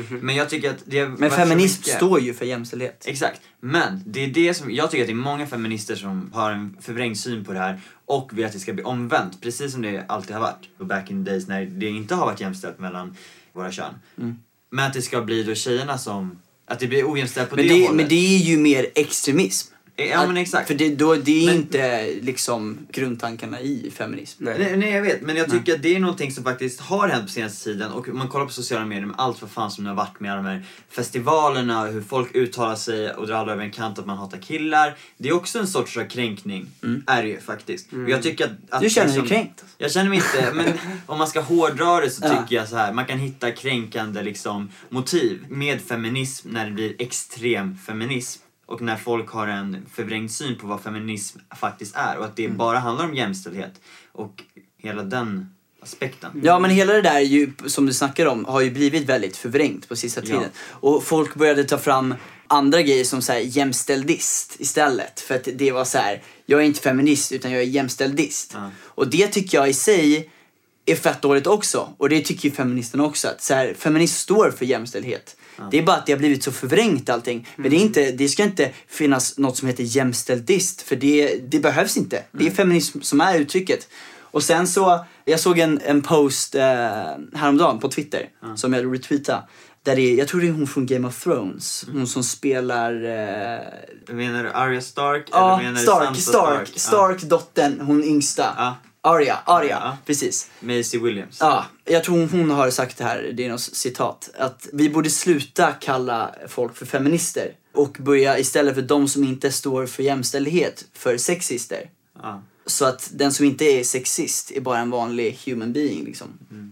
Men jag tycker att det. Men feminism mycket- står ju för jämställdhet. Exakt. Men det är det som, jag tycker att det är många feminister som har en förvrängd syn på det här och vill att det ska bli omvänt, precis som det alltid har varit. Och back in the days när det inte har varit jämställt mellan våra kön. Mm. Men att det ska bli då tjejerna som, att det blir ojämställt på Men det, det, hållet. men det är ju mer extremism. Ja men exakt. För det, då, det är Men- inte liksom grundtankarna i feminism. Nej. Nej, nej jag vet, men jag tycker att det är någonting som faktiskt har hänt på senaste tiden och man kollar på sociala medier med allt vad fan som har varit med de här festivalerna, hur folk uttalar sig och drar alla över en kant att man hatar killar. Det är också en sorts kränkning, är det ju faktiskt. Och jag tycker att, att Du känner dig liksom- kränkt? Jag känner mig inte, men om man ska hårdra det så Ja. tycker jag så här. man kan hitta kränkande liksom motiv med feminism när det blir extrem feminism. Och när folk har en förvrängd syn på vad feminism faktiskt är och att det Mm. bara handlar om jämställdhet och hela den aspekten. Ja men hela det där är ju, som du snackar om har ju blivit väldigt förvrängt på sista Ja. tiden. Och folk började ta fram andra grejer som så här, jämställdist istället. För att det var så här, jag är inte feminist utan jag är jämställdist. Ja. Och det tycker jag i sig är fett dåligt också. Och det tycker ju feministerna också. Att så här, feminist står för jämställdhet. Det är bara att det har blivit så förvrängt allting. Men det, är inte, det ska inte finnas något som heter jämställdist. För det, det behövs inte. Det är feminism som är uttrycket. Och sen så, jag såg en, en post eh, häromdagen på Twitter som jag retweetade. Där det är, jag tror det är hon från Game of Thrones. Hon som spelar... Eh, Menar du Arya Stark ja, eller menar du Stark, Sansa Stark, Ja. Stark-dottern, hon yngsta. Ja. Arya, Arya, Ja. precis. Maisie Williams. Ja, jag tror hon, har sagt det här, det är något citat, att vi borde sluta kalla folk för feminister och börja istället för de som inte står för jämställdhet för sexister. Ja. Så att den som inte är sexist är bara en vanlig human being liksom.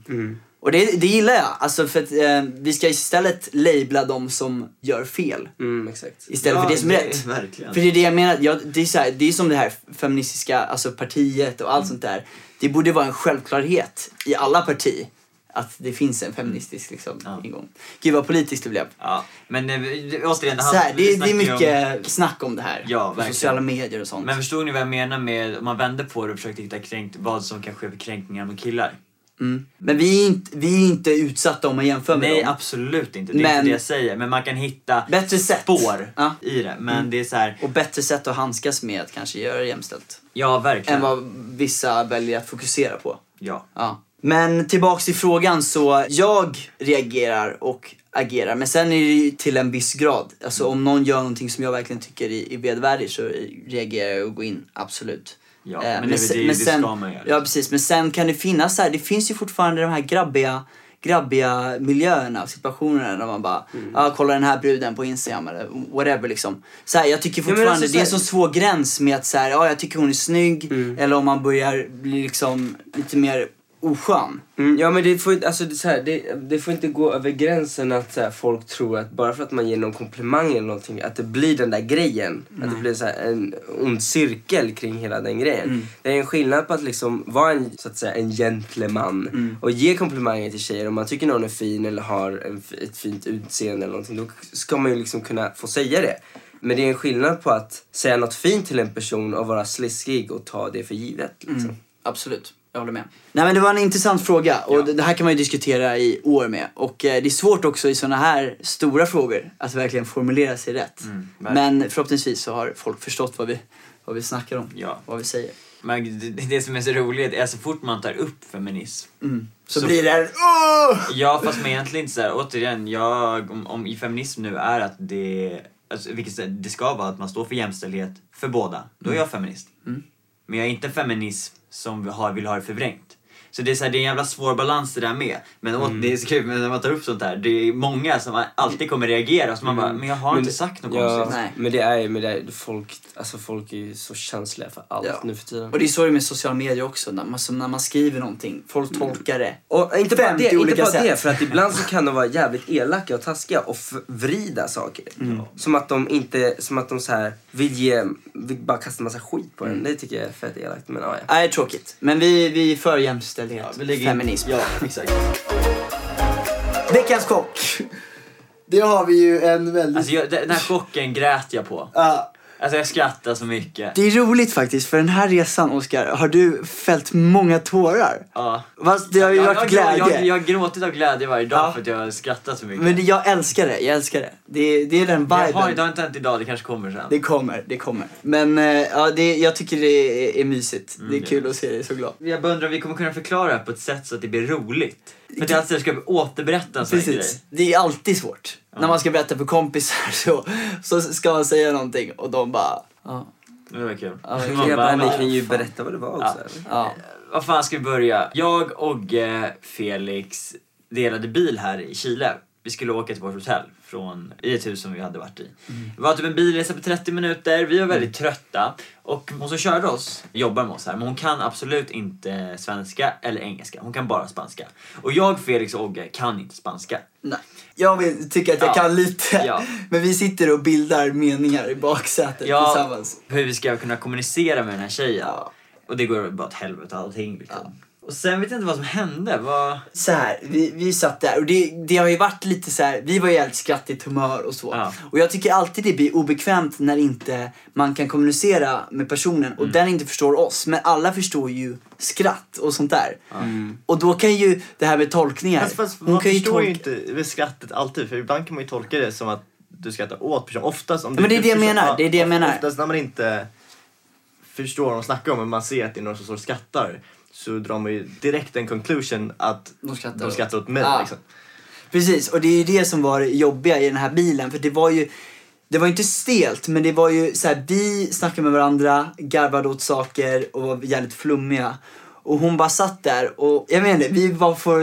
Mm. Och det, det gillar jag, alltså för att eh, vi ska istället labla de som gör fel. Mm, exakt. Istället Ja, för det som är det rätt. verkligen. För det är det jag menar, ja, det, är så här, det är som det här feministiska alltså partiet och allt sånt där. Det borde vara en självklarhet i alla partier att det finns en feministisk liksom, Ja. ingång. Gud vad politiskt det blev. Ja, men eh, det- återigen, det, här, det, det är ju om- mycket snack om det här. Ja, på verkligen. sociala medier och sånt. Men förstod ni vad jag menar med, om man vänder på det och försökte hitta kränkt, vad som kan ske för kränkningar mot killar? Mm. Men vi är, inte, vi är inte utsatta om man jämför med Nej, dem. absolut inte. Det är Men- inte det jag säger. Men man kan hitta Bättre sätt. spår Ja. i det. Men det är så här, Och bättre sätt att handskas med att kanske göra det jämställt. ja verkligen. Än vad vissa väljer att fokusera på. Ja. Ja. Men tillbaks till frågan så jag reagerar och agerar. Men sen är det ju till en viss grad. Alltså om någon gör någonting som jag verkligen tycker är, är vedvärdigt så reagerar jag och går in, absolut. Ja, Eh, men det är sen- det- det sen, ska man göra. Ja precis, men sen kan det finnas så här, det finns ju fortfarande de här grabbiga grabbiga miljöerna och situationerna där man bara, Mm. ja kolla den här bruden på Instagram eller whatever liksom. Så här, jag tycker men fortfarande, alltså så det är en här- så svår gräns med att så här, ja jag tycker hon är snygg, Mm. eller om man börjar bli liksom lite mer oskön. Mm, ja men det får, inte- alltså, det, så här, det, det får inte gå över gränsen att så här, folk tror att bara för att man ger någon komplimang eller någonting att det blir den där grejen. Att det blir så här, en ond cirkel kring hela den grejen. Mm. Det är en skillnad på att liksom vara en, så att säga, en gentleman Mm. och ge komplimanger till tjejer. Om man tycker någon är fin eller har en, ett fint utseende eller någonting då ska man ju liksom kunna få säga det. Men det är en skillnad på att säga något fint till en person och vara sliskig och ta det för givet. Liksom. Mm. Absolut, jag håller med. Nej men det var en intressant fråga och det, det här kan man ju diskutera i år med. Och eh, det är svårt också i såna här stora frågor att verkligen formulera sig rätt. Mm, men förhoppningsvis så har folk förstått vad vi, vad vi snackar om. Ja. Vad vi säger. Men det, det som är så roligt är så fort man tar upp feminism Så, Så- blir det en "Åh!" Ja fast men egentligen inte såhär, återigen, jag, om, om i feminism nu är att det, alltså, vilket det ska vara att man står för jämställdhet för båda, då är jag feminist. Men jag är inte feminism som vill ha det förvrängt. Så det är, så här, det är en jävla svår balans det där med. Men åt, det är så kul men när man tar upp sånt här. Det är många som alltid kommer reagera. Så man bara, men jag har Men inte det- sagt något Ja, konstigt. Nej. men det är ju, men det är, folk, alltså folk är ju så känsliga för allt Ja. nu för tiden. Och det är så det är med sociala medier också. När man, som när man skriver någonting, folk tolkar det. Och inte bara, 50 det, inte bara det, sätt. för att ibland så kan de vara jävligt elaka och taskiga och vrida saker. Som att de inte, som att de så här vill ge, vill bara kasta massa skit på en. Det tycker jag är fett elakt. Men ja, ja. Nej, tråkigt. Men vi, vi är för jämställdhet, vi lägger in- feminism. Ja, exakt. Veckans kock. Det har vi ju en väldigt... Alltså jag, den här chocken grät jag på. Ja, Alltså jag skrattar så mycket. det är roligt faktiskt, för den här resan, Oskar, har du fällt många tårar. Ja. Fast det har ju Jag, varit jag, glädje. jag, jag har gråtit av glädje varje dag Ja. för att jag har skrattat så mycket. Men jag älskar det, jag älskar det. Det, det är den det, har, viben. det har inte hänt idag, det kanske kommer sen. Det kommer, det kommer. Men eh, ja, det, jag tycker det är, är mysigt. Det är Mm. kul att se dig så glad. Jag bara undrar om vi kommer kunna förklara det här på ett sätt så att det blir roligt. För att jag alltid ska återberätta en sån här grej. Precis. Det är alltid svårt. När man ska berätta för kompisar så, så ska man säga någonting och de bara... Ja, Det var kul. Ja, Man bara, bara, ni "Men kan ju berätta vad det var också. Ja. ja. Vad fan ska vi börja? Jag, Ogge, Felix delade bil här i Chile. Vi skulle åka till vårt hotell från, i ett hus som vi hade varit i. Det var typ en bilresa på 30 minuter, vi var väldigt trötta. Och hon som körde oss jobbar med oss här, men hon kan absolut inte svenska eller engelska. Hon kan bara spanska. Och jag, Felix och Ogge kan inte spanska. Nej. Jag vill, tycker att jag Ja. kan lite. Ja. Men vi sitter och bildar meningar i baksätet Ja, tillsammans. hur vi ska kunna kommunicera med den här tjejen. Och det går bara åt helvete allting. Liksom. Och sen vet jag inte vad som hände. Vad... Så här, vi, vi satt där och det, det har ju varit lite så här, vi var ju jävligt skrattigt humör och så. Ja. Och jag tycker alltid det blir obekvämt när inte man kan kommunicera med personen Mm. och den inte förstår oss. Men alla förstår ju skratt och sånt där. Och då kan ju det här med tolkningar. Fast, fast man kan ju förstår ju tolka... inte med skrattet alltid, för ibland kan man ju tolka det som att du skrattar åt personen. Oftast om du Men det är det jag menar, det är det jag menar. Oftast när man inte förstår vad de snackar om, men man ser att det är någon som står och skrattar, så drar man ju direkt en conclusion att De skrattar de skrattar åt mig. Ja. Liksom. Precis, och det är ju det som var jobbiga i den här bilen. För det var ju, det var inte stelt, men det var ju så här, vi snackade med varandra, garvade åt saker och var jävligt flummiga. Och hon bara satt där och jag inte, vi var för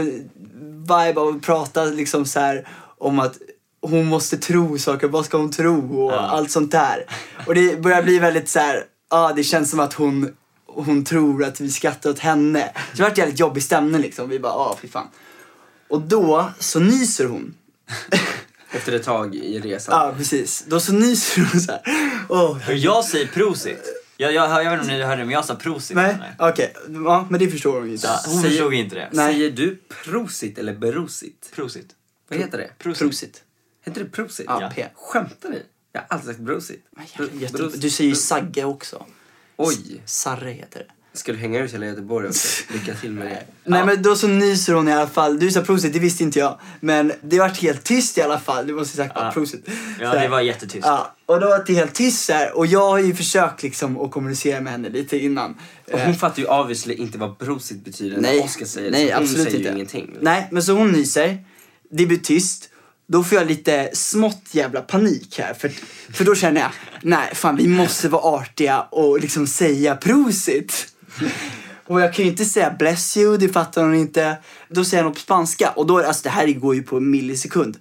vibe och prata liksom så här om att hon måste tro saker, vad ska hon tro och Ja. allt sånt där. Och det börjar bli väldigt så här, ja det känns som att hon, hon tror att vi skrattar åt henne. Så det vart jävligt jobbig stämning liksom, vi bara, ja fy fan. Och då så nyser hon. Efter ett tag i resan. Ja, precis. Då så nyser hon så här. För jag säger prosit. Jag, jag, jag vet inte om ni hörde det, men jag sa prosit. Nej, okej. Ja, men det förstår hon ju inte. Ja, hon Säger- förstod inte det. Nej. Säger du prosit eller berosit? Prosit. Vad heter det? Prosit. Prosit. Heter det prosit? Ja, P. Skämtar ni? Jag har alltid sagt brosit. Du säger ju Sagge också. Oj! Sarre heter det. Ska du hänga ut hela Göteborg också? Lycka till med det. Nej men då så nyser hon i alla fall. Du sa prosit, det visste inte jag. Men det vart helt tyst i alla fall. Du måste sagt Ja. prosit. Ja, det var jättetyst. Ja, och då var det helt tyst här. Och jag har ju försökt liksom att kommunicera med henne lite innan. Och hon fattar ju obviously inte vad brosit betyder Nej, när Oskar säger det. nej absolut säger inte. ingenting. Nej, men så hon nyser. Det blir tyst. Då får jag lite smått jävla panik här. För, för då känner jag, nej fan vi måste vara artiga och liksom säga prosit. Och jag kan ju inte säga bless you, det fattar hon inte. Då säger jag något på spanska och då, alltså det här går ju på en millisekund.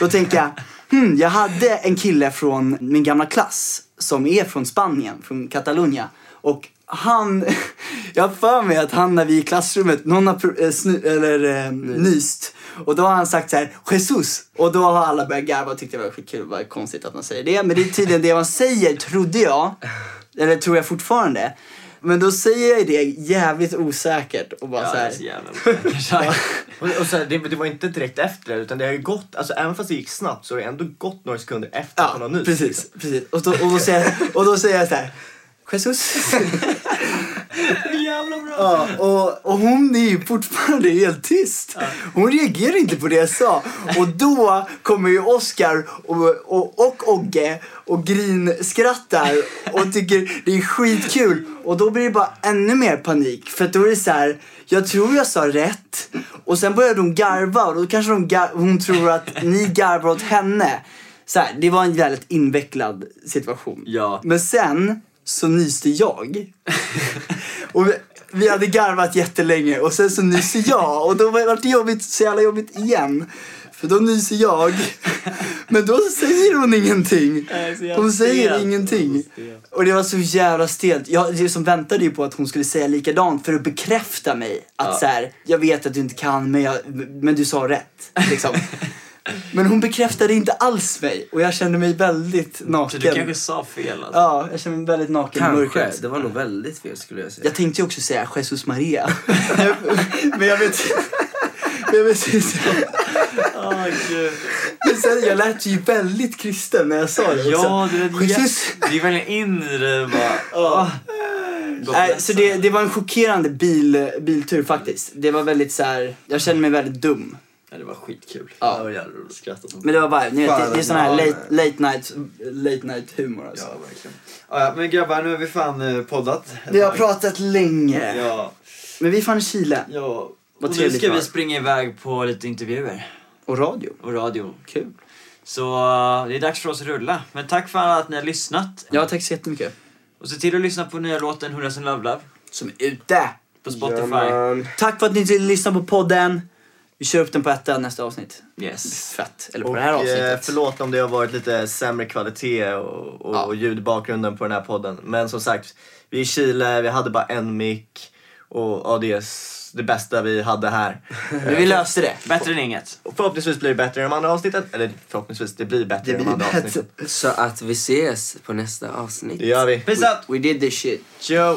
Då tänker jag, hmm, jag hade en kille från min gamla klass som är från Spanien, från Catalunya. Och han, jag har för mig att han när vi är i klassrummet, någon har eh, eller, eh, nyst. Och då har han sagt så här, Jesus. Och då har alla börjat garva och tyckte det var skitkul. Vad konstigt att man säger det. Men det är tydligen det man säger, trodde jag. Eller tror jag fortfarande. Men då säger jag det jävligt osäkert och bara Ja, så det är här. så jävla. Och, och så här, det, det var inte direkt efter det, utan det har ju gått, alltså även fast det gick snabbt så har det ändå gått några sekunder efter att hon Ja, har nyst. precis. precis. Och, då, och, då säger och då säger jag så här, Jesus. jävla bra. Ja, och, och hon är ju fortfarande helt tyst. Hon reagerar inte på det jag sa. Och då kommer ju Oscar och, och, och Ogge och grinskrattar och tycker det är skitkul. Och då blir det bara ännu mer panik. För att då är det så här, jag tror jag sa rätt. Och sen börjar de garva och då kanske de gar- hon tror att ni garvar åt henne. Så här, det var en väldigt invecklad situation. Ja. Men sen så nyste jag. och vi, vi hade garvat jättelänge och sen så nyser jag och då var det jobbigt, så jävla jobbigt igen. För då nyser jag. Men då säger hon ingenting. Hon säger ingenting. Och det var så jävla stelt. Jag liksom väntade ju på att hon skulle säga likadant för att bekräfta mig. Att så här, jag vet att du inte kan men, jag, men du sa rätt. Liksom. Men hon bekräftade inte alls mig och jag kände mig väldigt Så naken. du kanske sa fel alltså. Ja, jag kände mig väldigt naken i Kanske. mörkret. Det var nog väldigt fel skulle jag säga. Jag tänkte ju också säga Jesus Maria. men jag vet men jag vet inte. Men sen, jag lät ju väldigt kristen när jag sa det. Ja, du är Jesus. Det är verkligen in i det bara. Ja. Gott Nej, så det, det var en chockerande bil, biltur faktiskt. Det var väldigt så här. jag kände mig väldigt dum. Ja, det var skitkul. Ja. Det var jävla roligt. Skrattade som Men det var bara, ni vet, det, det är sån här late, late, night, late night humor alltså. Ja, verkligen. Ja, ja, men grabbar, nu har vi fan eh, poddat. Vi har pratat länge. Ja, Men vi är fan i Chile. ja. Vad och nu trevligt ska det vi var. springa iväg på lite intervjuer Och radio. och radio. Kul. Så eh, det är dags för oss att rulla. Men tack för att ni har lyssnat. Ja, tack så jättemycket. Och se till att lyssna på nya låten 100 som Love Love Som är ute. på Spotify. Tack för att ni lyssnade på podden. Vi kör upp den på ettan nästa avsnitt. Yes. Fett. Eller på Och det här eh, avsnittet. förlåt om det har varit lite sämre kvalitet och, och, Ja. och ljudbakgrunden på den här podden. Men som sagt, vi är i Chile, vi hade bara en mick och ja, det är det bästa vi hade här. Men vi löste det. Bättre än inget. Och förhoppningsvis blir det bättre i de andra avsnitten. Eller förhoppningsvis, det blir bättre Det i de andra bättre. avsnitten. Så att vi ses på nästa avsnitt. Det gör vi. Peace out! We did this shit. Ciao!